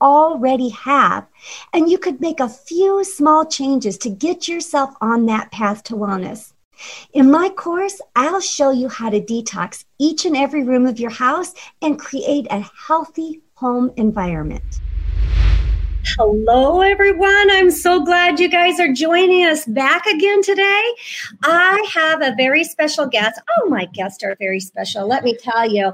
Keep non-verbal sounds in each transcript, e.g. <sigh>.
already have, and you could make a few small changes to get yourself on that path to wellness. In my course, I'll show you how to detox each and every room of your house and create a healthy home environment. Hello, everyone. I'm so glad you guys are joining us back again today. I have a very special guest. Oh, my guests are very special. Let me tell you.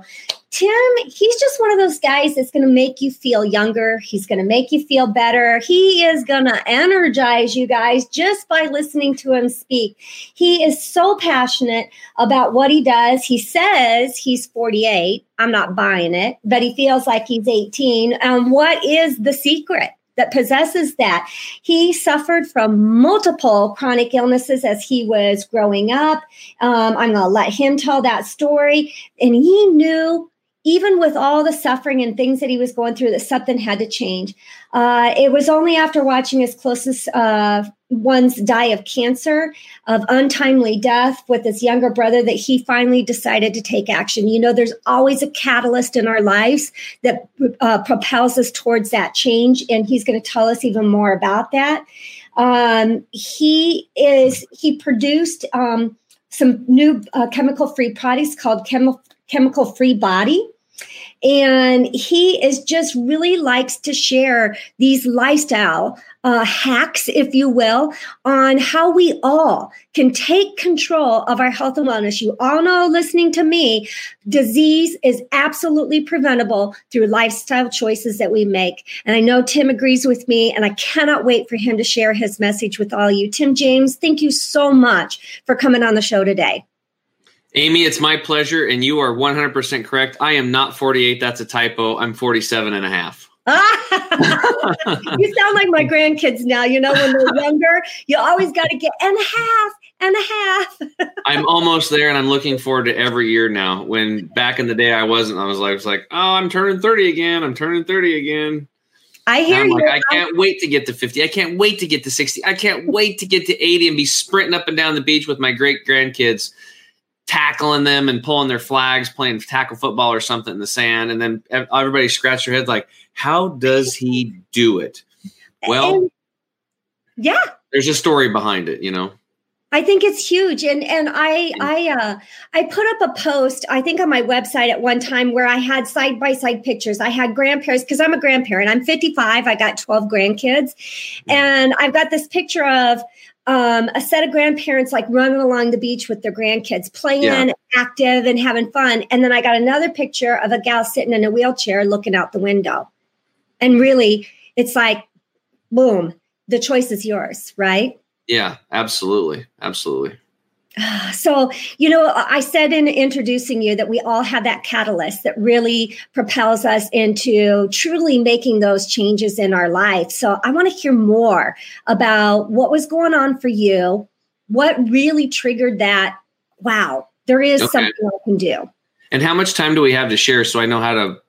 Tim, he's just one of those guys that's going to make you feel younger. He's going to make you feel better. He is going to energize you guys just by listening to him speak. He is so passionate about what he does. He says he's 48. I'm not buying it, but he feels like he's 18. And um, what is the secret? that possesses that. He suffered from multiple chronic illnesses as he was growing up. Um, I'm going to let him tell that story. And he knew even with all the suffering and things that he was going through, that something had to change. Uh, it was only after watching his closest uh, ones die of cancer, of untimely death with his younger brother, that he finally decided to take action. You know, there's always a catalyst in our lives that uh, propels us towards that change, and he's going to tell us even more about that. Um, he is he produced um, some new uh, chemical free products called chemical chemical free body and he is just really likes to share these lifestyle uh, hacks, if you will, on how we all can take control of our health and wellness. You all know, listening to me, disease is absolutely preventable through lifestyle choices that we make. And I know Tim agrees with me, and I cannot wait for him to share his message with all you. Tim James, thank you so much for coming on the show today. Aimee, it's my pleasure, and you are 100% correct. I am not 48. That's a typo. I'm 47 and a half. <laughs> <laughs> you sound like my grandkids now. You know, when they're <laughs> younger, you always got to get and a half and a half. I'm almost there, and I'm looking forward to every year now. When back in the day I wasn't, I was like, I was like, oh, I'm turning 30 again. I'm turning 30 again. I hear you. Like, I can't wait to get to 50. I can't wait to get to 60. I can't wait to get to 80 and be sprinting up and down the beach with my great grandkids tackling them and pulling their flags, playing tackle football or something in the sand, and then everybody scratch their heads like, "How does he do it?" Well, and, yeah, there's a story behind it, you know. I think it's huge, and and I I uh, I put up a post I think on my website at one time where I had side by side pictures. I had grandparents because I'm a grandparent. I'm 55. I got 12 grandkids, and I've got this picture of um, a set of grandparents like running along the beach with their grandkids, playing, yeah. active, and having fun. And then I got another picture of a gal sitting in a wheelchair looking out the window. And really, it's like, boom, the choice is yours, right? Yeah, absolutely. Absolutely. So, you know, I said in introducing you that we all have that catalyst that really propels us into truly making those changes in our life. So, I want to hear more about what was going on for you, what really triggered that. Wow, there is okay. something I can do. And how much time do we have to share so I know how to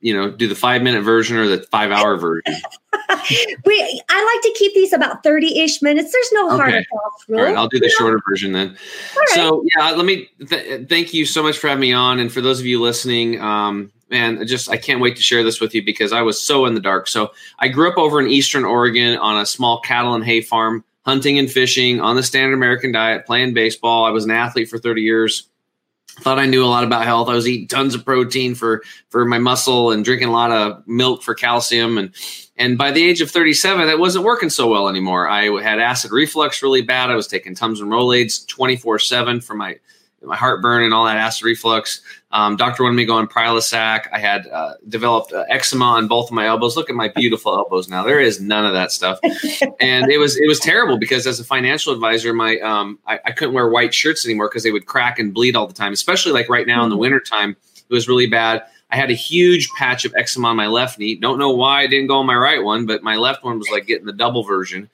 you know, do the five minute version or the five hour <laughs> version? we I like to keep these about 30 ish minutes. There's no okay. hard and fast rule. All right, I'll do the shorter version then. Right. So yeah, let me th- thank you so much for having me on. And for those of you listening, um, man, just I can't wait to share this with you because I was so in the dark. So I grew up over in Eastern Oregon on a small cattle and hay farm, hunting and fishing on the standard American diet, playing baseball. I was an athlete for 30 years thought I knew a lot about health. I was eating tons of protein for for my muscle and drinking a lot of milk for calcium and and by the age of 37, it wasn't working so well anymore. I had acid reflux really bad. I was taking Tums and Rolaids 24 7 for my my heartburn and all that acid reflux. Um, doctor wanted me to go on Prilosec. I had uh, developed uh, eczema on both of my elbows. Look at my beautiful elbows now. There is none of that stuff, <laughs> and it was it was terrible because as a financial advisor, my um, I, I couldn't wear white shirts anymore because they would crack and bleed all the time. Especially like right now in the mm-hmm. wintertime, it was really bad. I had a huge patch of eczema on my left knee. Don't know why I didn't go on my right one, but my left one was like getting the double version.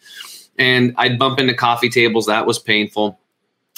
And I'd bump into coffee tables. That was painful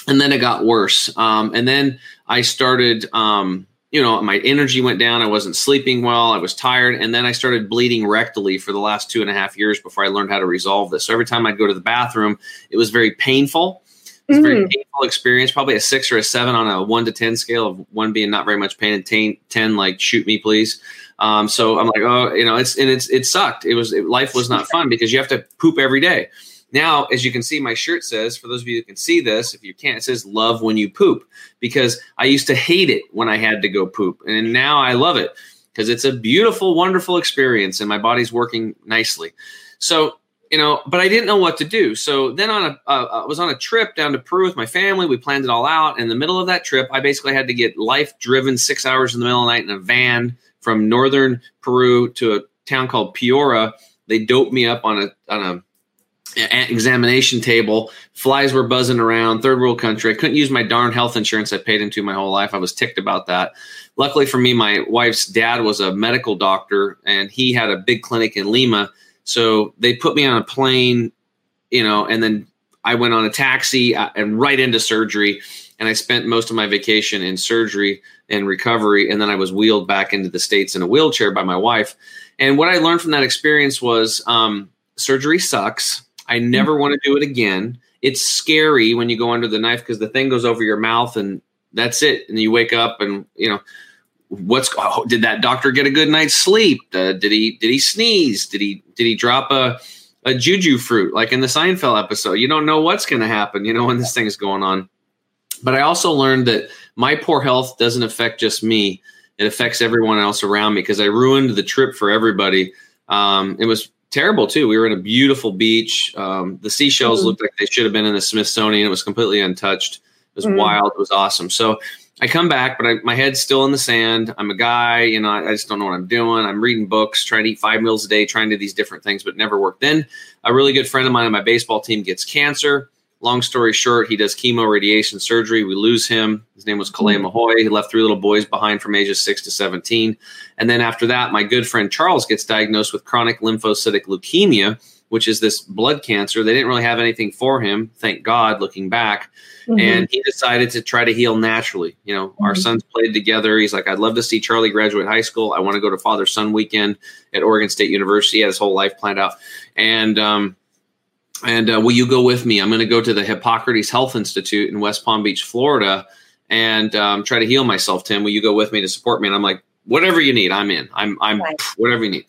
and then it got worse. Um, and then I started, um, you know, my energy went down. I wasn't sleeping well. I was tired. And then I started bleeding rectally for the last two and a half years before I learned how to resolve this. So every time I'd go to the bathroom, it was very painful. It was a very mm. painful experience, probably a six or a seven on a one to 10 scale of one being not very much pain and 10, 10 like shoot me, please. Um, so I'm like, oh, you know, it's, and it's, it sucked. It was, it, life was not <laughs> fun because you have to poop every day. Now, as you can see, my shirt says, for those of you who can see this, if you can't, it says love when you poop because I used to hate it when I had to go poop. And now I love it because it's a beautiful, wonderful experience and my body's working nicely. So, you know, but I didn't know what to do. So then on a, uh, I was on a trip down to Peru with my family. We planned it all out. In the middle of that trip, I basically had to get life driven six hours in the middle of the night in a van from northern Peru to a town called Piura. They doped me up on a on a examination table. Flies were buzzing around. Third world country. I couldn't use my darn health insurance I paid into my whole life. I was ticked about that. Luckily for me, my wife's dad was a medical doctor, and he had a big clinic in Lima. So they put me on a plane, you know, and then I went on a taxi uh, and right into surgery. And I spent most of my vacation in surgery and recovery. And then I was wheeled back into the States in a wheelchair by my wife. And what I learned from that experience was um, surgery sucks I never want to do it again. It's scary when you go under the knife because the thing goes over your mouth and that's it. And you wake up and you know what's oh, did that doctor get a good night's sleep? Uh, did he did he sneeze? Did he did he drop a a juju fruit like in the Seinfeld episode? You don't know what's going to happen. You know when this thing's going on. But I also learned that my poor health doesn't affect just me; it affects everyone else around me because I ruined the trip for everybody. Um, it was terrible too. We were in a beautiful beach. Um, the seashells mm-hmm. looked like they should have been in the Smithsonian. It was completely untouched. It was mm-hmm. wild. It was awesome. So I come back, but I, my head's still in the sand. I'm a guy, you know, I, I, just don't know what I'm doing. I'm reading books, trying to eat five meals a day, trying to do these different things, but never worked. Then a really good friend of mine on my baseball team gets cancer. Long story short, he does chemo radiation surgery. We lose him. His name was Kalei mm-hmm. Mahoy. He left three little boys behind from ages six to 17. And then after that, my good friend Charles gets diagnosed with chronic lymphocytic leukemia, which is this blood cancer. They didn't really have anything for him, thank God, looking back. Mm-hmm. And he decided to try to heal naturally. You know, mm-hmm. our sons played together. He's like, I'd love to see Charlie graduate high school. I want to go to father son weekend at Oregon State University. He had his whole life planned out. And, um, and uh, will you go with me? I'm going to go to the Hippocrates Health Institute in West Palm Beach, Florida, and um, try to heal myself. Tim, will you go with me to support me? And I'm like, whatever you need, I'm in. I'm, I'm right. whatever you need.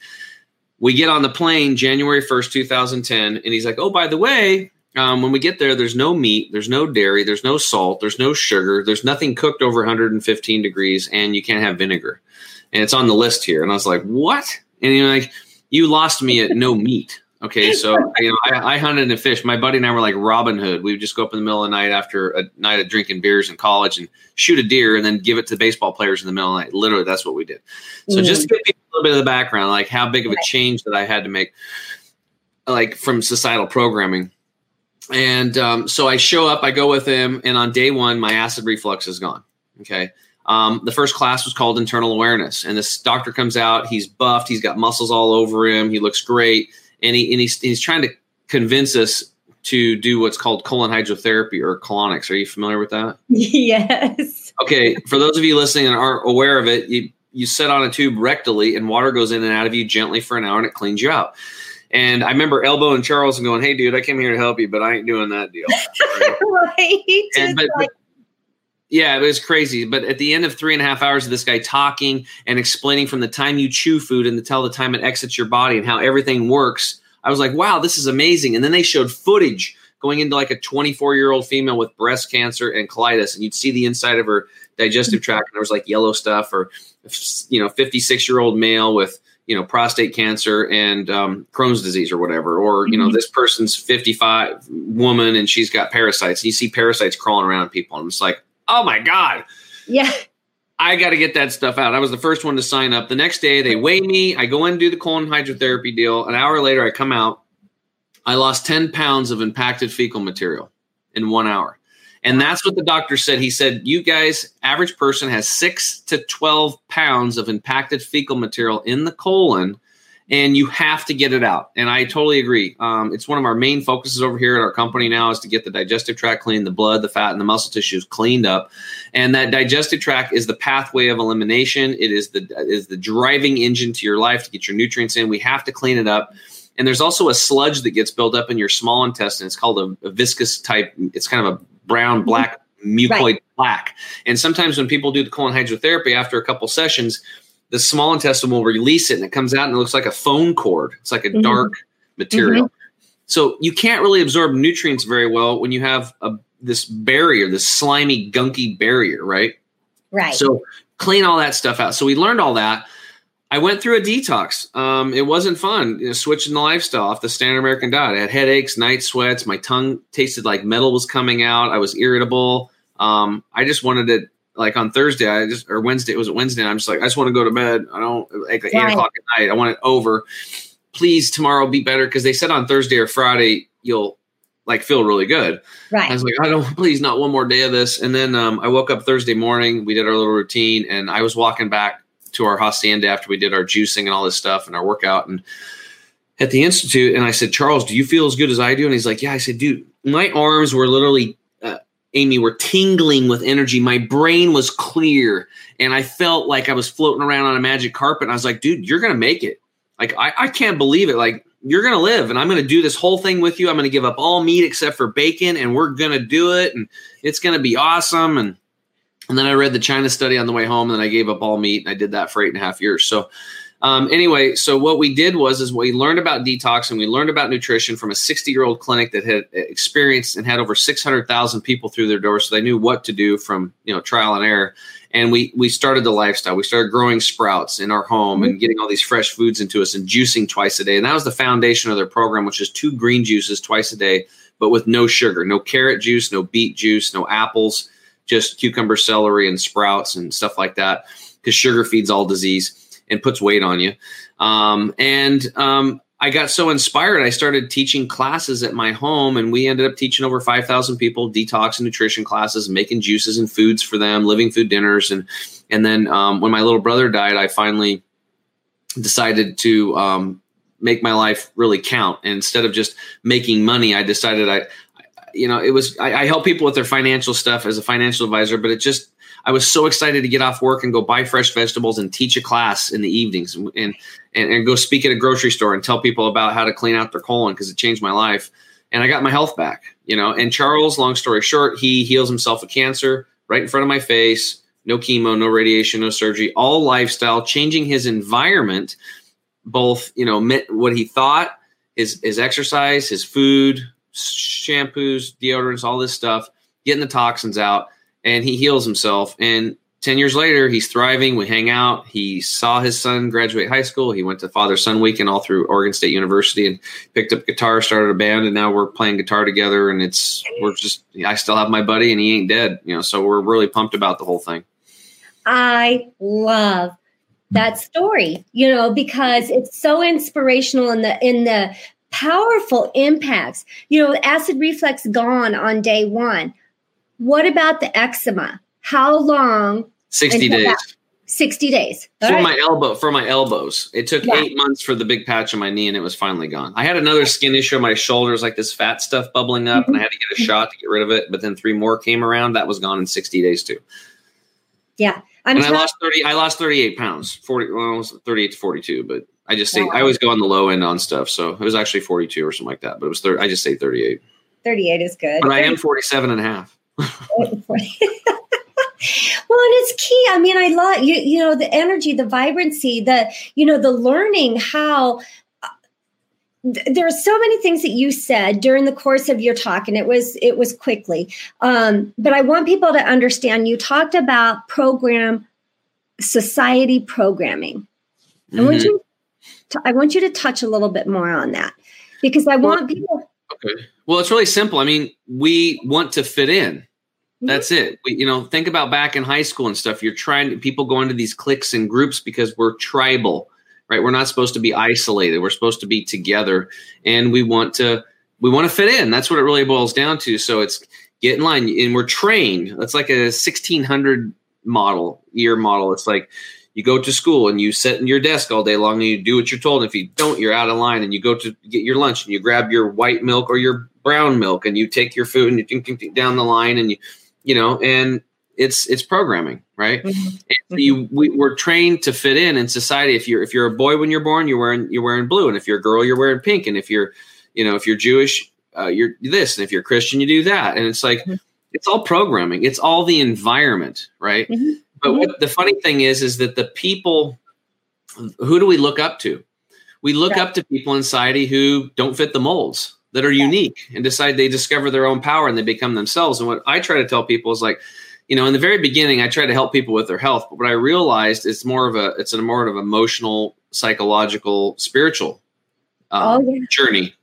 We get on the plane January 1st, 2010, and he's like, oh, by the way, um, when we get there, there's no meat, there's no dairy, there's no salt, there's no sugar, there's nothing cooked over 115 degrees, and you can't have vinegar. And it's on the list here. And I was like, what? And you're like, you lost me at no meat. Okay, so you know, I, I, hunted and fished. My buddy and I were like Robin Hood. We would just go up in the middle of the night after a night of drinking beers in college and shoot a deer, and then give it to baseball players in the middle of the night. Literally, that's what we did. So mm. just to give people a little bit of the background, like how big of a change that I had to make, like from societal programming. And um, so I show up, I go with him, and on day one, my acid reflux is gone. Okay. Um, the first class was called internal awareness, and this doctor comes out. He's buffed. He's got muscles all over him. He looks great and he and he's he's trying to convince us to do what's called colon hydrotherapy or colonics. Are you familiar with that? <laughs> Yes. Okay, for those of you listening and aren't aware of it, you you set on a tube rectally and water goes in and out of you gently for an hour and it cleans you out. And I remember elbowing Charles and going, "Hey, dude, I came here to help you, but I ain't doing that deal." <laughs> right. And, but, but, yeah, it was crazy. But at the end of three and a half hours of this guy talking and explaining from the time you chew food and until the time it exits your body and how everything works, I was like, wow, this is amazing. And then they showed footage going into like a 24 year old female with breast cancer and colitis, and you'd see the inside of her digestive tract, and there was like yellow stuff, or you know, 56 year old male with you know prostate cancer and um, Crohn's disease or whatever, or you know, mm-hmm. this person's 55 woman and she's got parasites. And you see parasites crawling around people, and it's like, oh my god, yeah. I got to get that stuff out. I was the first one to sign up. The next day, they weigh me. I go in and do the colon hydrotherapy deal. An hour later, I come out. I lost 10 pounds of impacted fecal material in one hour. And that's what the doctor said. He said, You guys, average person has six to 12 pounds of impacted fecal material in the colon and you have to get it out. And I totally agree. Um, it's one of our main focuses over here at our company now is to get the digestive tract clean, the blood, the fat, and the muscle tissues cleaned up. And that digestive tract is the pathway of elimination. It is the is the driving engine to your life to get your nutrients in. We have to clean it up. And there's also a sludge that gets built up in your small intestine. It's called a, a viscous type. It's kind of a brown black mucoid right. plaque. And sometimes when people do the colon hydrotherapy after a couple sessions the small intestine will release it and it comes out and it looks like a phone cord. It's like a mm-hmm. dark material. Mm-hmm. So you can't really absorb nutrients very well when you have a, this barrier, this slimy, gunky barrier, right? Right. So clean all that stuff out. So we learned all that. I went through a detox. Um, it wasn't fun, you know, switching the lifestyle off the standard American diet. I had headaches, night sweats. My tongue tasted like metal was coming out. I was irritable. Um, I just wanted to like on Thursday, I just or Wednesday, it was Wednesday. And I'm just like, I just want to go to bed. I don't like right. eight o'clock at night. I want it over. Please, tomorrow be better because they said on Thursday or Friday you'll like feel really good. Right. I was like, I don't please not one more day of this. And then um, I woke up Thursday morning. We did our little routine, and I was walking back to our hacienda after we did our juicing and all this stuff and our workout and at the institute. And I said, Charles, do you feel as good as I do? And he's like, Yeah. I said, Dude, my arms were literally Aimee, were tingling with energy. My brain was clear and I felt like I was floating around on a magic carpet. And I was like, dude, you're going to make it. Like, I, I can't believe it. Like, you're going to live and I'm going to do this whole thing with you. I'm going to give up all meat except for bacon and we're going to do it. And it's going to be awesome. And, and then I read the China study on the way home and then I gave up all meat. And I did that for eight and a half years. So, um, anyway, so what we did was is we learned about detox and we learned about nutrition from a 60 year old clinic that had experienced and had over 600,000 people through their doors. So they knew what to do from you know trial and error. And we we started the lifestyle. We started growing sprouts in our home and getting all these fresh foods into us and juicing twice a day. And that was the foundation of their program, which is two green juices twice a day, but with no sugar, no carrot juice, no beet juice, no apples, just cucumber, celery, and sprouts and stuff like that. Because sugar feeds all disease and puts weight on you. Um, and um, I got so inspired, I started teaching classes at my home, and we ended up teaching over 5,000 people detox and nutrition classes, making juices and foods for them, living food dinners. And, and then um, when my little brother died, I finally decided to um, make my life really count. And instead of just making money, I decided I, you know, it was, I, I help people with their financial stuff as a financial advisor, but it just, I was so excited to get off work and go buy fresh vegetables and teach a class in the evenings and and, and go speak at a grocery store and tell people about how to clean out their colon because it changed my life. And I got my health back, you know. And Charles, long story short, he heals himself of cancer right in front of my face. No chemo, no radiation, no surgery, all lifestyle, changing his environment, both, you know, what he thought, his his exercise, his food, shampoos, deodorants, all this stuff, getting the toxins out and he heals himself. And 10 years later, he's thriving. We hang out. He saw his son graduate high school. He went to father son weekend all through Oregon State University and picked up guitar, started a band, and now we're playing guitar together. And it's, we're just, I still have my buddy and he ain't dead, you know, so we're really pumped about the whole thing. I love that story, you know, because it's so inspirational in the, in the, powerful impacts you know acid reflux gone on day one what about the eczema? How long? 60 days. That? 60 days. All for right. my elbow, for my elbows. It took yeah. eight months for the big patch on my knee and it was finally gone. I had another skin issue on my shoulders, like this fat stuff bubbling up, mm-hmm. and I had to get a shot to get rid of it. But then three more came around. That was gone in 60 days too. Yeah. I'm and I lost 30, I lost 38 pounds, 40, well, 38 to 42, but I just say, I always go on the low end on stuff. So it was actually 42 or something like that, but it was 30, I just say 38. 38 is good. But I am 47 and a half. <laughs> well, and it's key. I mean, I love you. You know, the energy, the vibrancy, the you know, the learning how there are so many things that you said during the course of your talk and it was it was quickly um, but i want people to understand you talked about program society programming mm-hmm. i want mm-hmm. you to, i want you to touch a little bit more on that because i want people okay well it's really simple i mean we want to fit in mm-hmm. that's it we, you know think about back in high school and stuff you're trying to people go into these cliques and groups because we're tribal right? We're not supposed to be isolated. We're supposed to be together, and we want to we want to fit in. That's what it really boils down to. So it's get in line, and we're trained. It's like a sixteen hundred model year model. It's like you go to school and you sit in your desk all day long and you do what you're told. And if you don't, you're out of line. And you go to get your lunch and you grab your white milk or your brown milk and you take your food and you down the line and you you know and it's it's programming, right? Mm-hmm. You we, we're trained to fit in in society. If you're if you're a boy when you're born, you're wearing you're wearing blue, and if you're a girl, you're wearing pink, and if you're you know if you're Jewish, uh, you're this, and if you're Christian, you do that, and it's like mm-hmm. it's all programming. It's all the environment, right? Mm-hmm. But what the funny thing is, is that the people, who do we look up to? We look up to people in society who don't fit the molds that are unique and decide they discover their own power and they become themselves. And what I try to tell people is like you know, in the very beginning, I tried to help people with their health, but what I realized it's more of a it's a more of emotional, psychological, spiritual um, oh, yeah. journey.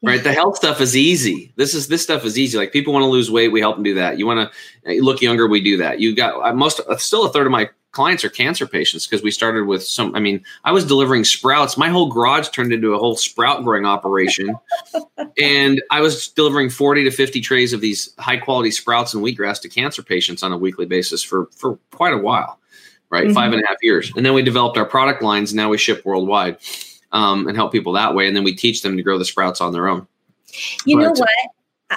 Right, the health stuff is easy. This is this stuff is easy. Like people want to lose weight, we help them do that. You want to look younger, we do that. You got most still a third of my clients are cancer patients because we started with some i mean i was delivering sprouts. My whole garage turned into a whole sprout growing operation. <laughs> And i was delivering 40 to 50 trays of these high quality sprouts and wheatgrass to cancer patients on a weekly basis for for quite a while right? Mm-hmm. five and a half years. And then we developed our product lines and now we ship worldwide um, and help people that way. And then we teach them to grow the sprouts on their own. You but, know what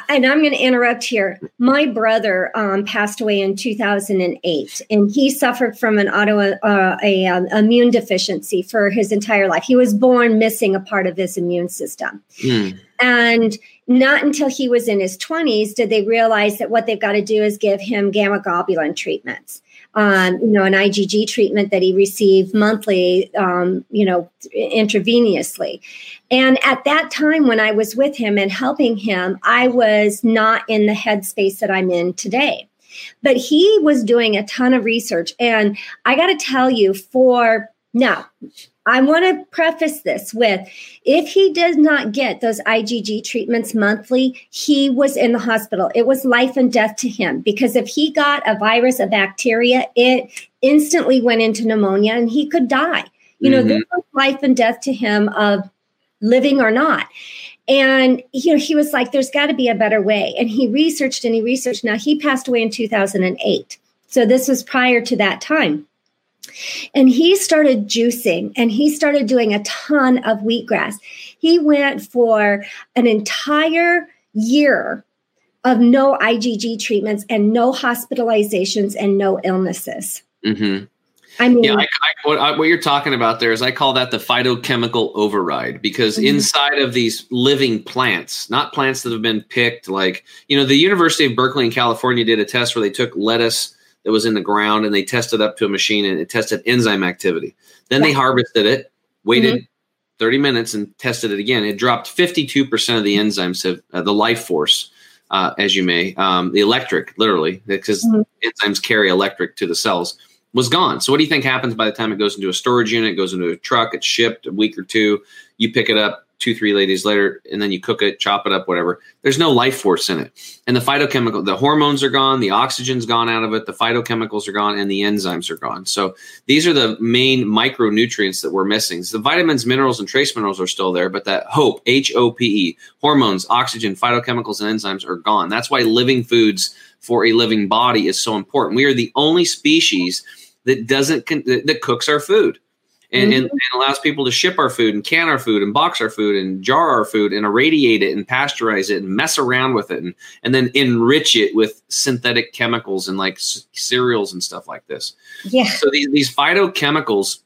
and I'm going to interrupt here. My brother um, passed away in 2008, and he suffered from an auto uh, a, um, immune deficiency for his entire life. He was born missing a part of his immune system, mm. and not until he was in his 20s did they realize that what they've got to do is give him gamma globulin treatments um, you know, an IgG treatment that he received monthly, um, you know, intravenously. And at that time, when I was with him and helping him, I was not in the headspace that I'm in today. But he was doing a ton of research. And I got to tell you, for now, I want to preface this with if he does not get those IgG treatments monthly, he was in the hospital. It was life and death to him because if he got a virus, a bacteria, it instantly went into pneumonia and he could die. You know, mm-hmm. this was life and death to him of living or not. And you know, he was like, there's got to be a better way. And he researched and he researched. Now he passed away in 2008. So this was prior to that time. And he started juicing and he started doing a ton of wheatgrass. He went for an entire year of no IgG treatments and no hospitalizations and no illnesses. Mm-hmm. I mean, yeah, I, I, what, I, what, you're talking about there is I call that the phytochemical override because mm-hmm. inside of these living plants, not plants that have been picked, like, you know, the University of Berkeley in California did a test where they took lettuce that was in the ground and they tested up to a machine and it tested enzyme activity. Then yeah. they harvested it, waited mm-hmm. 30 minutes and tested it again. It dropped 52% of the enzymes, of, uh, the life force, uh, as you may, um, the electric, literally, because mm-hmm. enzymes carry electric to the cells, was gone. So, what do you think happens by the time it goes into a storage unit, goes into a truck, it's shipped a week or two, you pick it up, two, three ladies later, and then you cook it, chop it up, whatever. There's no life force in it. And the phytochemical, the hormones are gone, the oxygen's gone out of it, the phytochemicals are gone, and the enzymes are gone. So these are the main micronutrients that we're missing. So the vitamins, minerals, and trace minerals are still there, but that HOPE, H O P E, hormones, oxygen, phytochemicals, and enzymes are gone. That's why living foods for a living body is so important. We are the only species that doesn't that cooks our food and, mm-hmm. and, and, allows people to ship our food and can our food and box our food and jar our food and irradiate it and pasteurize it and mess around with it and, and then enrich it with synthetic chemicals and like c- cereals and stuff like this. Yeah. So these, these phytochemicals,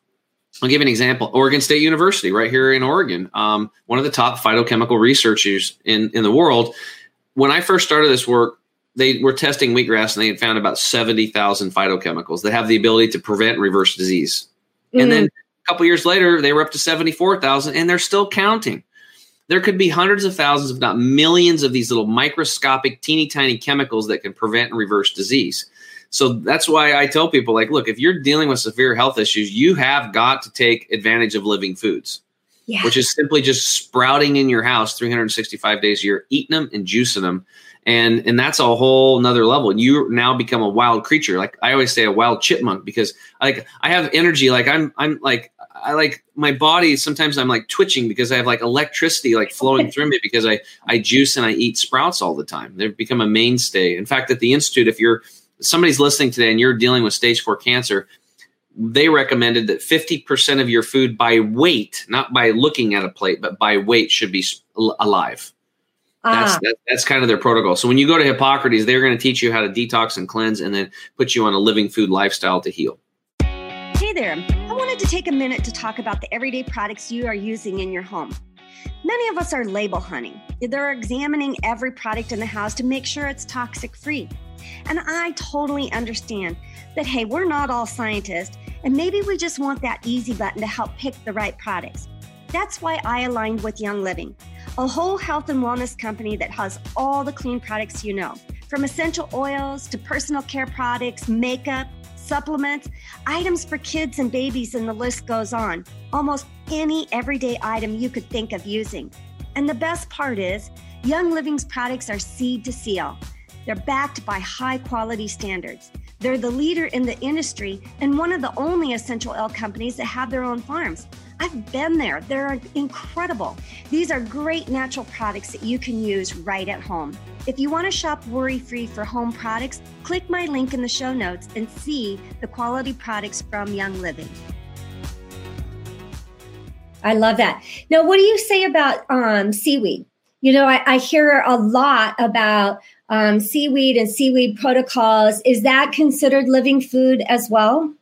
I'll give you an example. Oregon State University, right here in Oregon, um, one of the top phytochemical researchers in, in the world. When I first started this work, they were testing wheatgrass and they had found about 70,000 phytochemicals that have the ability to prevent reverse disease. Mm-hmm. And then couple years later, they were up to 74,000 and they're still counting. there could be hundreds of thousands, if not millions, of these little microscopic, teeny tiny chemicals that can prevent and reverse disease. So that's why I tell people, like, look, if you're dealing with severe health issues, you have got to take advantage of living foods, yeah. which is simply just sprouting in your house 365 days a year, eating them and juicing them. And, and that's a whole nother level. And You now become a wild creature. Like I always say, a wild chipmunk because like I have energy. Like I'm, I'm like I like my body. Sometimes I'm like twitching because I have like electricity like flowing through me because I I juice and I eat sprouts all the time. They've become a mainstay. In fact, at the institute, if you're somebody's listening today and you're dealing with stage four cancer, they recommended that 50% of your food by weight, not by looking at a plate, but by weight, should be alive. That's, ah. that, that's kind of their protocol. So when you go to Hippocrates, they're going to teach you how to detox and cleanse and then put you on a living food lifestyle to heal. Hey there. Wanted to take a minute to talk about the everyday products you are using in your home. Many of us are label hunting. They're examining every product in the house to make sure it's toxic free. And I totally understand that, hey, we're not all scientists, and maybe we just want that easy button to help pick the right products. That's why I aligned with Young Living, a whole health and wellness company that has all the clean products you know, from essential oils to personal care products, makeup, supplements, items for kids and babies, and the list goes on. Almost any everyday item you could think of using. And the best part is, Young Living's products are seed to seal. They're backed by high quality standards. They're the leader in the industry and one of the only essential oil companies that have their own farms. I've been there. They're incredible. These are great natural products that you can use right at home. If you want to shop worry free for home products, click my link in the show notes and see the quality products from Young Living. I love that. Now, what do you say about um, seaweed? You know, I, I, hear a lot about um, seaweed and seaweed protocols. Is that considered living food as well?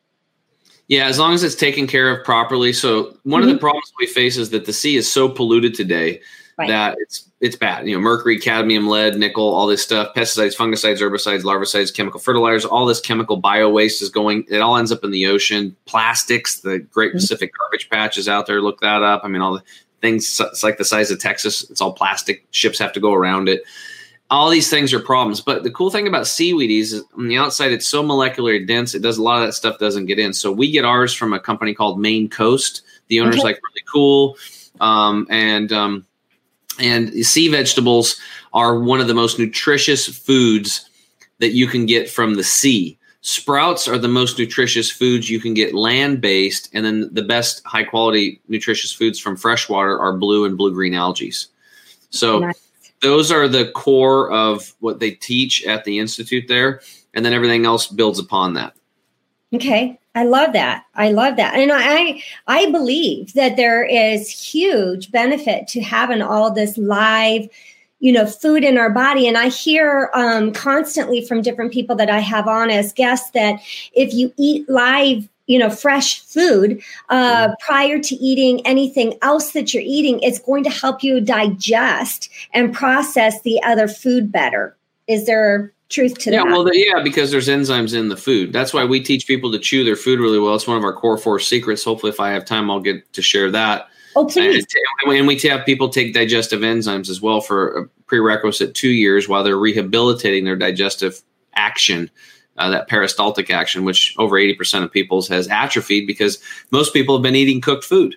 Yeah, as long as it's taken care of properly. So one mm-hmm. of the mm-hmm. problems we face is that the sea is so polluted today right. that it's it's bad. You know, mercury, cadmium, lead, nickel, all this stuff, pesticides, fungicides, herbicides, larvicides, chemical fertilizers, all this chemical bio waste is going. It all ends up in the ocean. Plastics, the Great mm-hmm. Pacific Garbage Patch is out there. Look that up. I mean, all the things. It's like the size of Texas. It's all plastic. Ships have to go around it all these things are problems. But the cool thing about seaweedies is on the outside, it's so molecularly dense. It does a lot of that stuff doesn't get in. So we get ours from a company called Maine Coast. The owner's okay. like really cool. Um, and, um, and sea vegetables are one of the most nutritious foods that you can get from the sea. Sprouts are the most nutritious foods you can get land based. And then the best high quality nutritious foods from freshwater are blue and blue green algae. So, nice those are the core of what they teach at the institute there and then everything else builds upon that. Okay. I love that. I love that. And i i believe that there is huge benefit to having all this live you know food in our body. And i hear um, constantly from different people that i have on as guests that if you eat live you know fresh food uh, mm-hmm. prior to eating anything else that you're eating it's going to help you digest and process the other food better. Is there truth to yeah, that? well yeah because there's enzymes in the food. That's why we teach people to chew their food really well. It's one of our core four secrets. Hopefully if i have time i'll get to share that. Oh please. And, and we have people take digestive enzymes as well for a prerequisite two years while they're rehabilitating their digestive action uh, that peristaltic action, which over 80% of people's has atrophied because most people have been eating cooked food.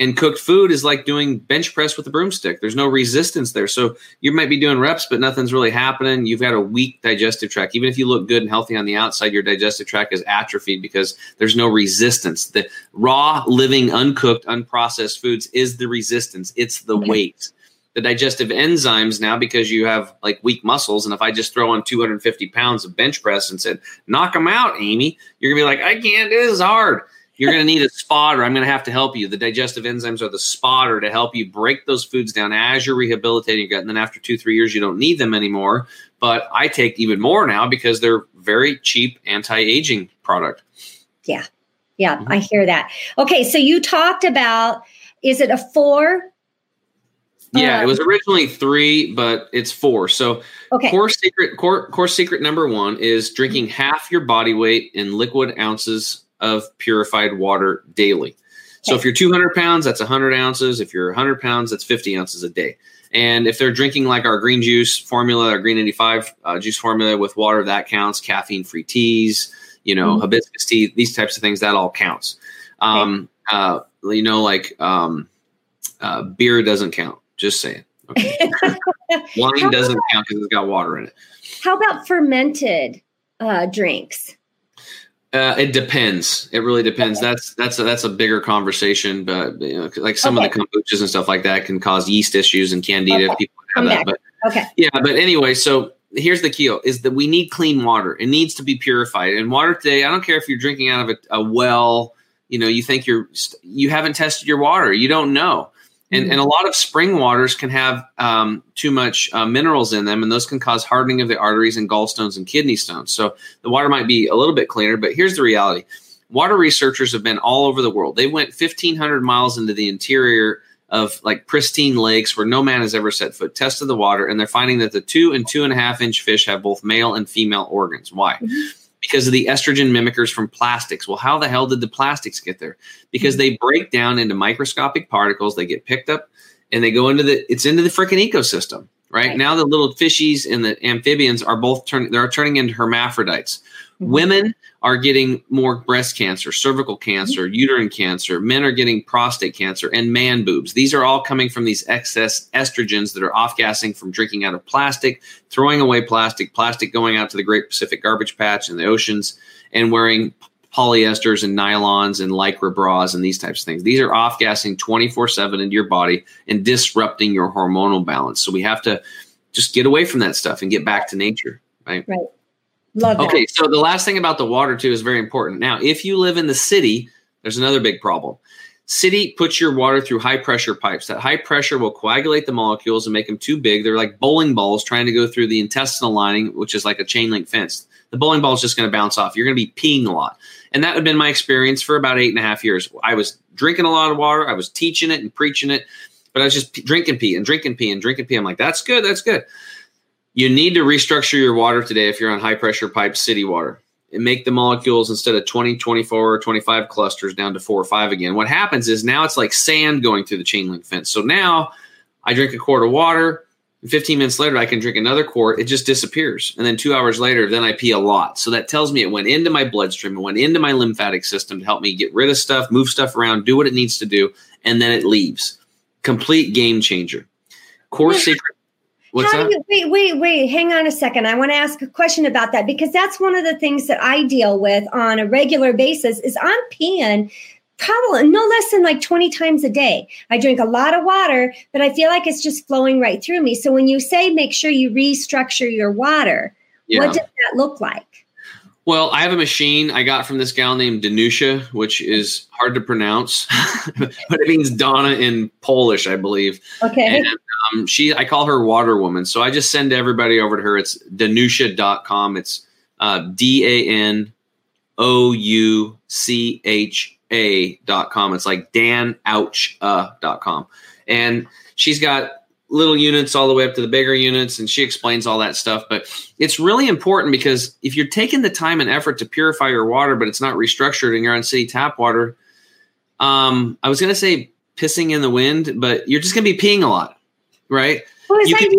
And cooked food is like doing bench press with a broomstick. There's no resistance there. So you might be doing reps, but nothing's really happening. You've got a weak digestive tract. Even if you look good and healthy on the outside, your digestive tract is atrophied because there's no resistance. The raw, living, uncooked, unprocessed foods is the resistance, it's the weight the digestive enzymes now because you have like weak muscles. And if I just throw on 250 pounds of bench press and said, knock them out, Aimee, you're gonna be like, I can't this hard. You're gonna need a spotter. I'm gonna have to help you. The digestive enzymes are the spotter to help you break those foods down as you're rehabilitating your gut. And then after two, three years, you don't need them anymore. But I take even more now because they're very cheap anti-aging product. Yeah. Yeah, mm-hmm. I hear that. Okay, so you talked about is it a four yeah, it was originally three, but it's four. So okay. core secret core core secret number one is drinking half your body weight in liquid ounces of purified water daily. So if you're 200 pounds, that's 100 ounces. If you're 100 pounds, that's 50 ounces a day. And if they're drinking like our green juice formula, our green 85 uh, juice formula with water, that counts. Caffeine free teas, you know, mm-hmm. hibiscus tea, these types of things, that all counts. Um, okay. uh, you know, like um, uh, beer doesn't count. Just saying. Okay. <laughs> Wine doesn't count because it's got water in it. How about fermented uh, drinks? Uh, it depends. It really depends. Okay. That's that's a, that's a bigger conversation, but you know, like some okay. of the kombuchas and stuff like that can cause yeast issues and candida. Okay. People have that, but okay, yeah. But anyway, so here's the key: is that we need clean water. It needs to be purified. And water today, I don't care if you're drinking out of a, a well. You know, you think you're you haven't tested your water. You don't know. And, mm-hmm. and a lot of spring waters can have um, too much uh, minerals in them, and those can cause hardening of the arteries and gallstones and kidney stones. So the water might be a little bit cleaner, but here's the reality: water researchers have been all over the world. They went 1,500 miles into the interior of like pristine lakes where no man has ever set foot, tested the water, and they're finding that the two and two and a half inch fish have both male and female organs. Why? Mm-hmm because of the estrogen mimickers from plastics. Well, how the hell did the plastics get there? Because they break down into microscopic particles, they get picked up and they go into the it's into the freaking ecosystem. Right? right? Now the little fishies and the amphibians are both turning they're turning into hermaphrodites. Mm-hmm. Women are getting more breast cancer, cervical cancer, mm-hmm. uterine cancer. Men are getting prostate cancer and man boobs. These are all coming from these excess estrogens that are off gassing from drinking out of plastic, throwing away plastic, plastic going out to the Great Pacific Garbage Patch and the oceans, and wearing polyesters and nylons and lycra bras and these types of things. These are off gassing 24 7 into your body and disrupting your hormonal balance. So we have to just get away from that stuff and get back to nature. Right. Right. Love okay, so the last thing about the water too is very important. Now, if you live in the city, there's another big problem. City puts your water through high pressure pipes. That high pressure will coagulate the molecules and make them too big. They're like bowling balls trying to go through the intestinal lining, which is like a chain link fence. The bowling ball is just going to bounce off. You're going to be peeing a lot. And that had been my experience for about eight and a half years. I was drinking a lot of water. I was teaching it and preaching it, but I was just drinking pee and drinking pee and drinking pee. I'm like, that's good. That's good. You need to restructure your water today if you're on high pressure pipe city water and make the molecules instead of 20, 24, or 25 clusters down to four or five again. What happens is now it's like sand going through the chain link fence. So now I drink a quart of water. 15 minutes later, I can drink another quart. It just disappears. And then two hours later, then I pee a lot. So that tells me it went into my bloodstream, it went into my lymphatic system to help me get rid of stuff, move stuff around, do what it needs to do, and then it leaves. Complete game changer. Core secret What's How that? do you wait, wait, wait, hang on a second. I want to ask a question about that because that's one of the things that I deal with on a regular basis is I'm peeing probably no less than like 20 times a day. I drink a lot of water, but I feel like it's just flowing right through me. So when you say make sure you restructure your water, yeah. what does that look like? Well, I have a machine I got from this gal named Danoucha, which is hard to pronounce, <laughs> but it means Donna in Polish, I believe. Okay. And um, she, I call her Water Woman. So I just send everybody over to her. It's danoucha.com. It's uh, D A N O U C H A.com. It's like Dan Ouch uh, dot com. And she's got little units all the way up to the bigger units and she explains all that stuff. But it's really important because if you're taking the time and effort to purify your water but it's not restructured and you're on city tap water um, i was going to say pissing in the wind but you're just going to be peeing a lot right? You, could,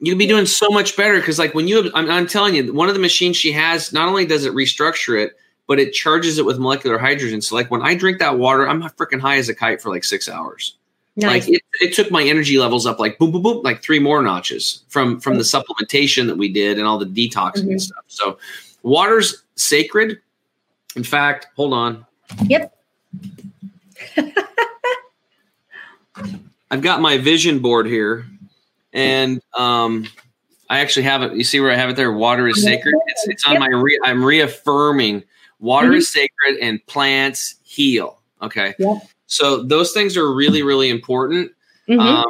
you could be doing so much better because like when you I'm, I'm telling you one of the machines she has not only does it restructure it but it charges it with molecular hydrogen. So like when i drink that water i'm freaking high as a kite for like six hours Nice. Like it, it, took my energy levels up like boom, boom, boom, like three more notches from from the supplementation that we did and all the detoxing mm-hmm. and stuff. So water's sacred. In fact, hold on. Yep. <laughs> I've got my vision board here, and um, I actually have it. You see where I have it there? Water is sacred. It's, it's on yep. my. Re- I'm reaffirming water mm-hmm. is sacred and plants heal. Okay. Yep. So those things are really, really important. Mm-hmm. Um,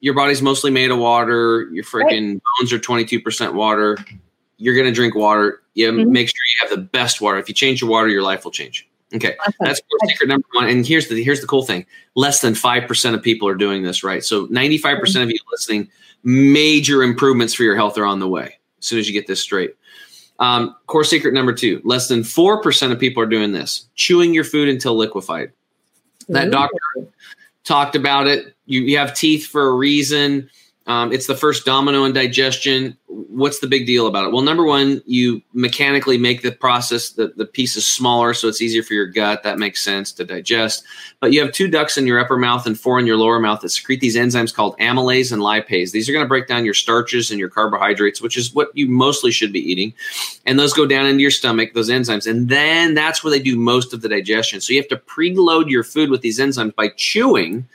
your body's mostly made of water. Your freaking right. bones are 22% water. You're going to drink water. You mm-hmm. make sure you have the best water. If you change your water, your life will change. Okay, awesome. that's secret number one. And here's the here's the cool thing: less than five percent of people are doing this right. So ninety five percent of you listening, major improvements for your health are on the way. As soon as you get this straight. Um, core secret number two: less than four percent of people are doing this. Chewing your food until liquefied. That doctor talked about it. You, you have teeth for a reason. Um, it's the first domino in digestion. What's the big deal about it? Well, number one, you mechanically make the process, the, the pieces smaller, so it's easier for your gut. That makes sense to digest. But you have two ducts in your upper mouth and four in your lower mouth that secrete these enzymes called amylase and lipase. These are going to break down your starches and your carbohydrates, which is what you mostly should be eating. And those go down into your stomach, those enzymes. And then that's where they do most of the digestion. So you have to preload your food with these enzymes by chewing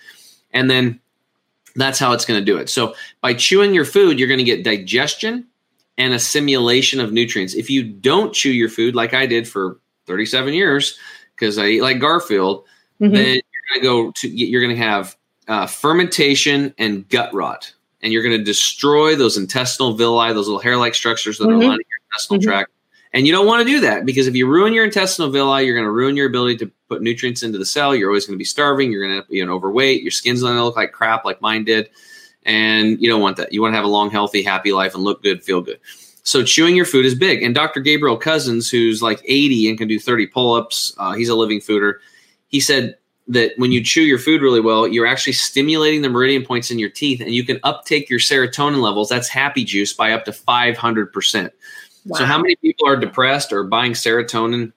and then that's how it's going to do it. So by chewing your food, you're going to get digestion and assimilation of nutrients. If you don't chew your food like I did for 37 years, because I eat like Garfield, mm-hmm. then you're going to go to you're going to have uh, fermentation and gut rot, and you're going to destroy those intestinal villi, those little hair-like structures that mm-hmm. are lining your intestinal mm-hmm. tract. And you don't want to do that because if you ruin your intestinal villi, you're going to ruin your ability to put nutrients into the cell. You're always going to be starving. You're going to be an overweight. Your skin's going to look like crap, like mine did. And you don't want that. You want to have a long, healthy, happy life and look good, feel good. So chewing your food is big. And Dr. Gabriel Cousens, who's like 80 and can do 30 pull-ups, uh, he's a living fooder. He said that when you chew your food really well, you're actually stimulating the meridian points in your teeth, and you can uptake your serotonin levels. That's happy juice by up to 500 percent. Wow. So, how many people are depressed or buying serotonin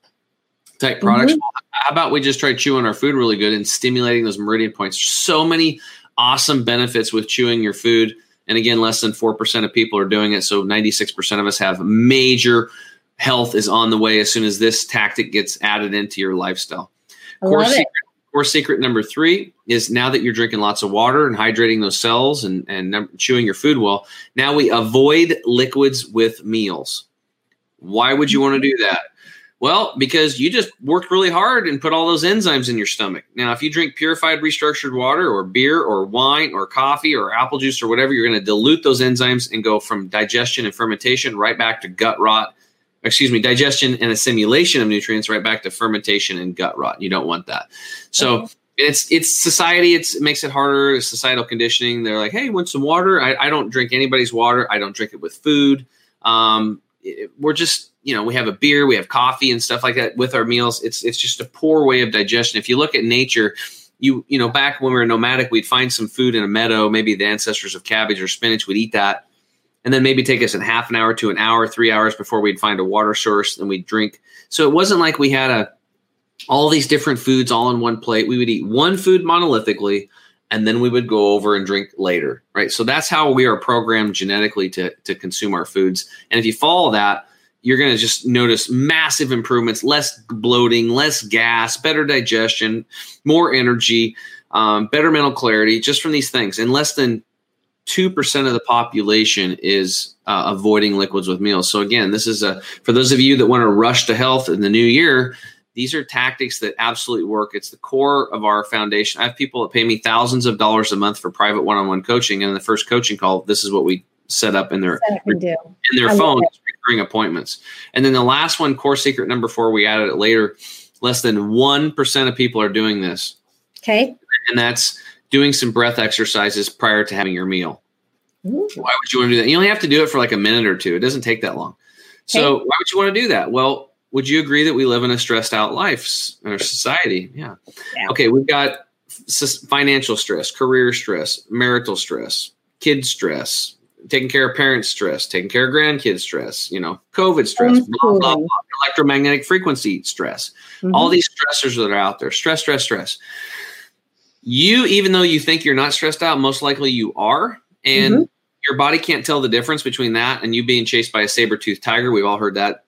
type products? Mm-hmm. How about we just try chewing our food really good and stimulating those meridian points? So many awesome benefits with chewing your food. And again, less than 4% of people are doing it. So, 96% of us have major health is on the way as soon as this tactic gets added into your lifestyle. Core, secret, core secret number three is now that you're drinking lots of water and hydrating those cells and, and chewing your food well, now we avoid liquids with meals. Why would you want to do that? Well, because you just worked really hard and put all those enzymes in your stomach. Now, if you drink purified, restructured water or beer or wine or coffee or apple juice or whatever, you're going to dilute those enzymes and go from digestion and fermentation right back to gut rot. Excuse me, digestion and assimilation of nutrients right back to fermentation and gut rot. You don't want that. So, okay. it's it's society. It's, it makes it harder. It's societal conditioning. They're like, hey, want some water? I, I don't drink anybody's water. I don't drink it with food. Um, we're just you know we have a beer we have coffee and stuff like that with our meals. It's it's just a poor way of digestion. If you look at nature you you know back when we were nomadic we'd find some food in a meadow. Maybe the ancestors of cabbage or spinach would eat that. And then maybe take us in half an hour to an hour three hours before we'd find a water source and we'd drink. So it wasn't like we had a all these different foods all in one plate. We would eat one food monolithically and then we would go over and drink later, right? So that's how we are programmed genetically to, to consume our foods. And if you follow that, you're going to just notice massive improvements, less bloating, less gas, better digestion, more energy, um, better mental clarity, just from these things. And less than 2% of the population is uh, avoiding liquids with meals. So again, this is a, for those of you that want to rush to health in the new year, these are tactics that absolutely work. It's the core of our foundation. I have people that pay me thousands of dollars a month for private one-on-one coaching, and in the first coaching call, this is what we set up in their in their phone recurring appointments. And then the last one, core secret number four, we added it later. Less than one percent of people are doing this. Okay, and that's doing some breath exercises prior to having your meal. Ooh. Why would you want to do that? You only have to do it for like a minute or two. It doesn't take that long. So why would you want to do that? Well, would you agree that we live in a stressed out life in our society? Yeah. yeah. Okay, we've got financial stress, career stress, marital stress, kid stress, taking care of parents stress, taking care of grandkids stress, you know, COVID stress, blah, blah, blah, electromagnetic frequency stress, mm-hmm. all these stressors that are out there, stress, stress, stress. You, even though you think you're not stressed out, most likely you are. And mm-hmm. your body can't tell the difference between that and you being chased by a saber toothed tiger. We've all heard that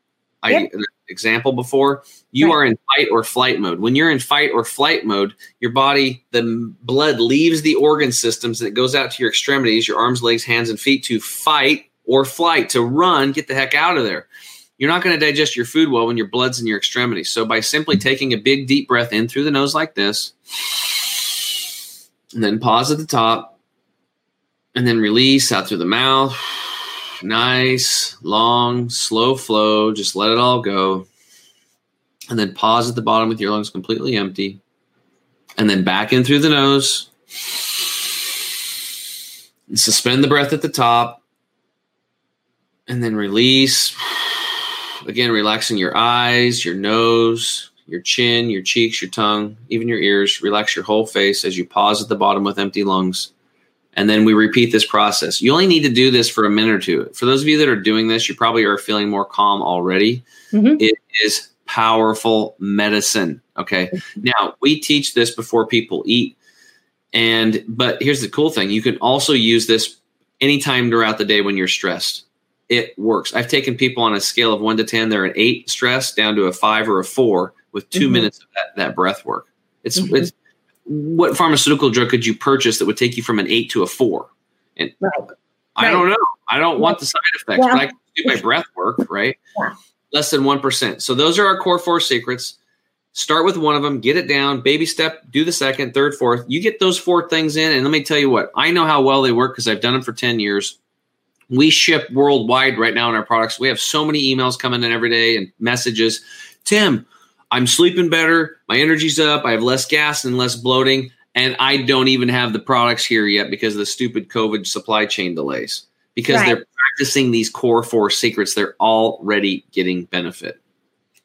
yep. I, example before, you right. are in fight or flight mode. When you're in fight or flight mode, your body, the blood leaves the organ systems and it goes out to your extremities, your arms, legs, hands, and feet to fight or flight, to run, get the heck out of there. You're not going to digest your food well when your blood's in your extremities. So by simply mm-hmm. taking a big deep breath in through the nose like this, and then pause at the top, and then release out through the mouth nice, long, slow flow. Just let it all go. And then pause at the bottom with your lungs completely empty. And then back in through the nose. And suspend the breath at the top. And then release. Again, relaxing your eyes, your nose, your chin, your cheeks, your tongue, even your ears. Relax your whole face as you pause at the bottom with empty lungs. And then we repeat this process. You only need to do this for a minute or two. For those of you that are doing this, you probably are feeling more calm already. Mm-hmm. It is powerful medicine. Okay. Now, we teach this before people eat. And, but here's the cool thing you can also use this anytime throughout the day when you're stressed it works. I've taken people on a scale of one to 10, they're an eight stress down to a five or a four with 2 mm-hmm. minutes of that, that breath work. It's, mm-hmm. it's what pharmaceutical drug could you purchase that would take you from an eight to a four? And right. I right. don't know. I don't want the side effects, but I can do my breath work, right? Yeah. Less than 1%. So those are our core four secrets. Start with one of them, get it down, baby step, do the second, third, fourth. You get those four things in, and let me tell you what, I know how well they work because I've done them for 10 years we ship worldwide right now in our products. We have so many emails coming in every day and messages. Tim, I'm sleeping better. My energy's up. I have less gas and less bloating. And I don't even have the products here yet because of the stupid COVID supply chain delays. Because right. they're practicing these core four secrets, they're already getting benefit.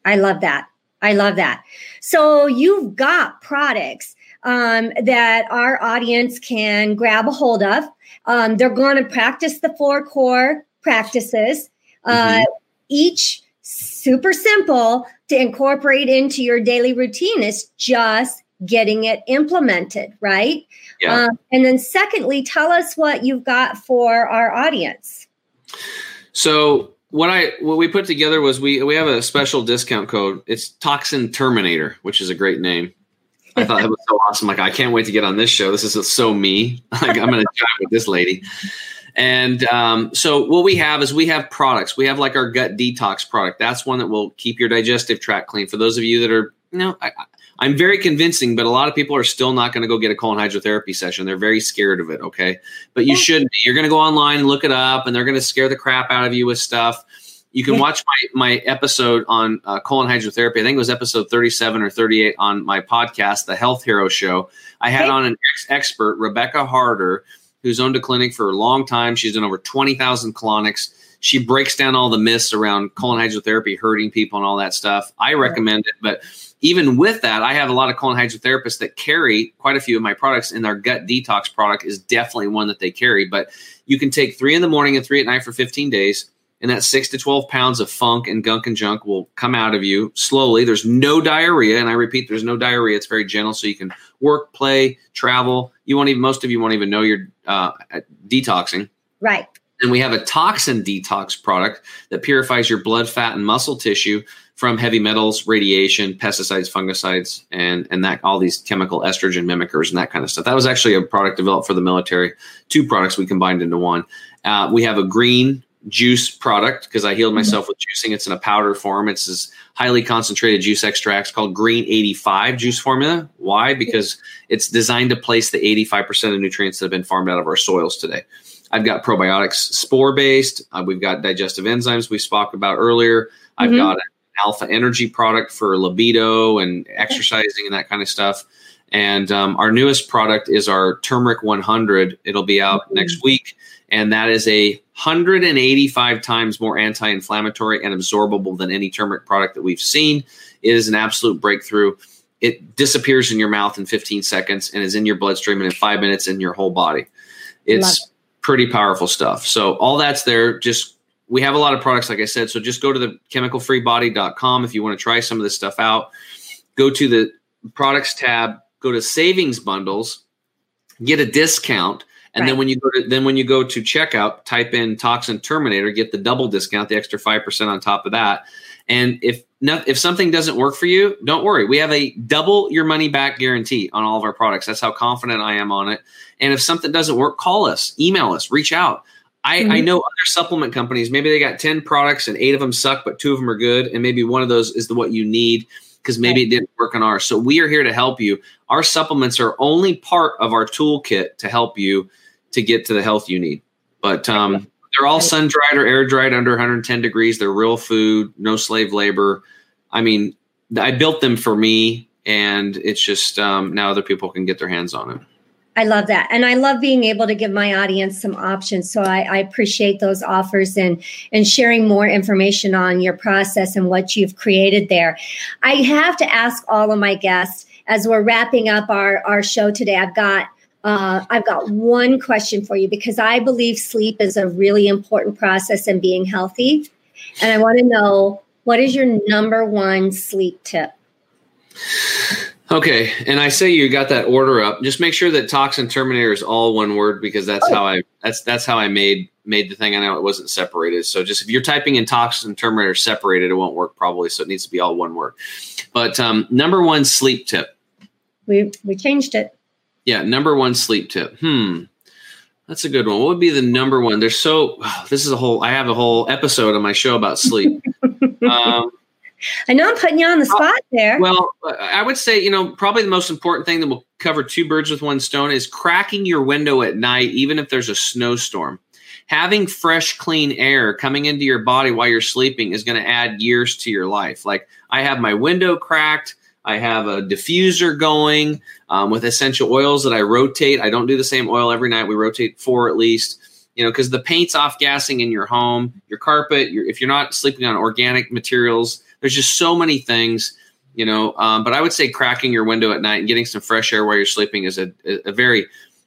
I love that. I love that. So you've got products um, that our audience can grab a hold of. Um, they're going to practice the four core practices, uh, mm-hmm. each super simple to incorporate into your daily routine. Is just getting it implemented, right? Yeah. Um, and then, secondly, tell us what you've got for our audience. So, what I what we put together was we we have a special discount code. It's Toxin Terminator, which is a great name. I thought it was so awesome. Like, I can't wait to get on this show. This is so me. <laughs> Like, I'm going to chat with this lady. And um, so, what we have is we have products. We have like our gut detox product. That's one that will keep your digestive tract clean. For those of you that are, you know, I, I'm very convincing, but a lot of people are still not going to go get a colon hydrotherapy session. They're very scared of it. Okay. But you should be. You're going to go online and look it up, and they're going to scare the crap out of you with stuff. You can watch my, my episode on uh, colon hydrotherapy. I think it was episode 37 or 38 on my podcast, The Health Hero Show. I had on an ex- expert, Rebecca Harder, who's owned a clinic for a long time. She's done over 20,000 colonics. She breaks down all the myths around colon hydrotherapy hurting people and all that stuff. I recommend it, but even with that, I have a lot of colon hydrotherapists that carry quite a few of my products, and our gut detox product is definitely one that they carry. But you can take three in the morning and three at night for 15 days and that six to 12 pounds of funk and gunk and junk will come out of you slowly. There's no diarrhea. And I repeat, there's no diarrhea. It's very gentle. So you can work, play, travel. You won't even, most of you won't even know you're uh, detoxing. Right. And we have a toxin detox product that purifies your blood, fat, and muscle tissue from heavy metals, radiation, pesticides, fungicides, and and that all these chemical estrogen mimickers and that kind of stuff. That was actually a product developed for the military. Two products we combined into one. Uh, we have a green juice product because I healed mm-hmm. myself with juicing. It's in a powder form. It's this highly concentrated juice extracts called Green 85 juice formula. Why? Because it's designed to place the 85% of nutrients that have been farmed out of our soils today. I've got probiotics spore based. Uh, we've got digestive enzymes we spoke about earlier. I've mm-hmm. got an alpha energy product for libido and exercising and that kind of stuff. And um, our newest product is our turmeric 100. It'll be out mm-hmm. next week and that is a 185 times more anti-inflammatory and absorbable than any turmeric product that we've seen. It is an absolute breakthrough. It disappears in your mouth in 15 seconds and is in your bloodstream and in five minutes in your whole body. It's pretty powerful stuff. So all that's there. Just we have a lot of products, like I said. So just go to the chemicalfreebody.com if you want to try some of this stuff out. Go to the products tab, go to savings bundles, get a discount and right. then when you go to then when you go to checkout, type in Toxin Terminator, get the double discount, the extra five percent on top of that. And if if something doesn't work for you, don't worry. We have a double your money back guarantee on all of our products. That's how confident I am on it. And if something doesn't work, call us, email us, reach out. I, mm-hmm. I know other supplement companies, maybe they got 10 products and eight of them suck, but two of them are good. And maybe one of those is the what you need because maybe it didn't work on ours. So we are here to help you. Our supplements are only part of our toolkit to help you to get to the health you need. But um, they're all sun dried or air dried under 110 degrees. They're real food, no slave labor. I mean, I built them for me, and it's just um, now other people can get their hands on it. I love that. And I love being able to give my audience some options. So I, I, appreciate those offers and, and sharing more information on your process and what you've created there. I have to ask all of my guests as we're wrapping up our, our show today. I've got uh, I've got one question for you because I believe sleep is a really important process in being healthy. And I want to know what is your number one sleep tip? Okay, and I say you got that order up. Just make sure that toxin terminator is all one word because that's oh. how I that's that's how I made made the thing. I know it wasn't separated. So just if you're typing in toxin terminator separated, it won't work probably. So it needs to be all one word. But um, number one sleep tip. We we changed it. Yeah, number one sleep tip. Hmm. That's a good one. What would be the number one? There's so oh, <sighs> this is a whole I have a whole episode on my show about sleep. <laughs> um, I know I'm putting you on the spot there. Well, I would say, you know, probably the most important thing that will cover two birds with one stone is cracking your window at night, even if there's a snowstorm. Having fresh, clean air coming into your body while you're sleeping is going to add years to your life. Like I have my window cracked. I have a diffuser going um, with essential oils that I rotate. I don't do the same oil every night. We rotate four at least you know, because the paint's off gassing in your home, your carpet, your, if you're not sleeping on organic materials, there's just so many things, you know. Um, but I would say cracking your window at night and getting some fresh air while you're sleeping is a, a very,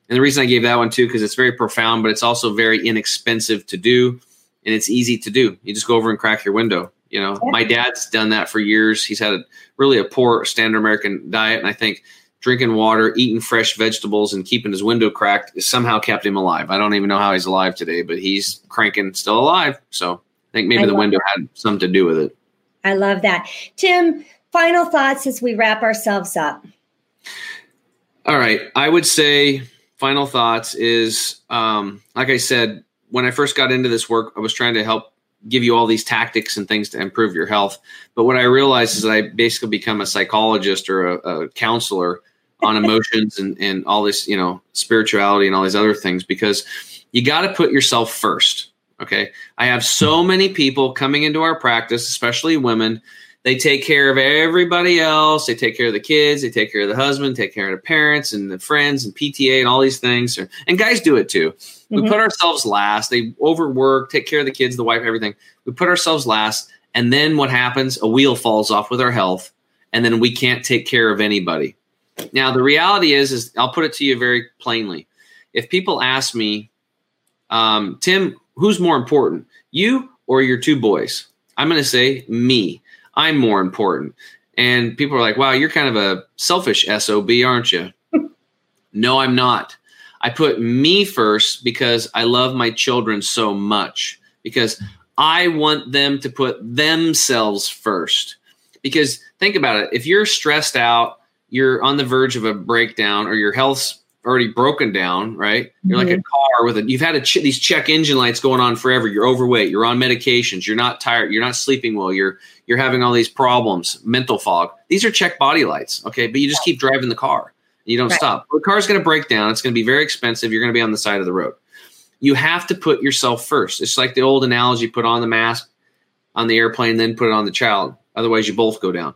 and the reason I gave that one too, because it's very profound, but it's also very inexpensive to do and it's easy to do. You just go over and crack your window. You know, my dad's done that for years. He's had a, really a poor standard American diet. And I think drinking water, eating fresh vegetables, and keeping his window cracked somehow kept him alive. I don't even know how he's alive today, but he's cranking still alive. So I think maybe I the window that. had something to do with it. I love that. Tim, final thoughts as we wrap ourselves up. All right. I would say final thoughts is um, like I said, when I first got into this work, I was trying to help give you all these tactics and things to improve your health. But what I realized is that I basically become a psychologist or a, a counselor on emotions and, and all this, you know, spirituality and all these other things because you got to put yourself first. Okay. I have so many people coming into our practice, especially women. They take care of everybody else. They take care of the kids. They take care of the husband, take care of the parents and the friends and PTA and all these things. And guys do it too. Mm-hmm. We put ourselves last. They overwork, take care of the kids, the wife, everything. We put ourselves last. And then what happens? A wheel falls off with our health. And then we can't take care of anybody. Now, the reality is, is I'll put it to you very plainly. If people ask me, um, Tim, who's more important, you or your two boys? I'm going to say me. I'm more important. And people are like, wow, you're kind of a selfish SOB, aren't you? <laughs> no, I'm not. I put me first because I love my children so much, because I want them to put themselves first. Because think about it if you're stressed out, you're on the verge of a breakdown, or your health's already broken down, right? You're mm-hmm. like a mm-hmm. car with a you've had a ch- these check engine lights going on forever. You're overweight. You're on medications. You're not tired. You're not sleeping well. You're you're having all these problems, mental fog. These are check body lights, okay? But you just keep driving the car. You don't right. stop. The car's going to break down. It's going to be very expensive. You're going to be on the side of the road. You have to put yourself first. It's like the old analogy: put on the mask on the airplane, then put it on the child. Otherwise, you both go down.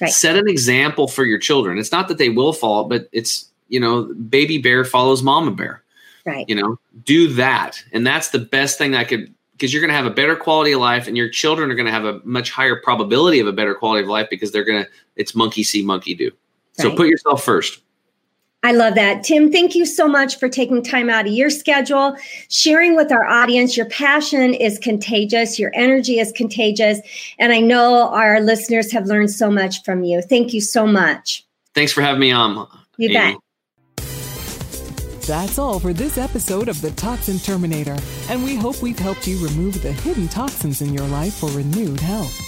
Right. Set an example for your children. It's not that they will fall, but it's you know, baby bear follows mama bear. Right. You know, do that. And that's the best thing I could because you're going to have a better quality of life and your children are going to have a much higher probability of a better quality of life because they're going to it's monkey see monkey do. Right. So put yourself first. I love that. Tim, thank you so much for taking time out of your schedule, sharing with our audience. Your passion is contagious, your energy is contagious, and I know our listeners have learned so much from you. Thank you so much. Thanks for having me on. You Aimee. bet. That's all for this episode of The Toxin Terminator, and we hope we've helped you remove the hidden toxins in your life for renewed health.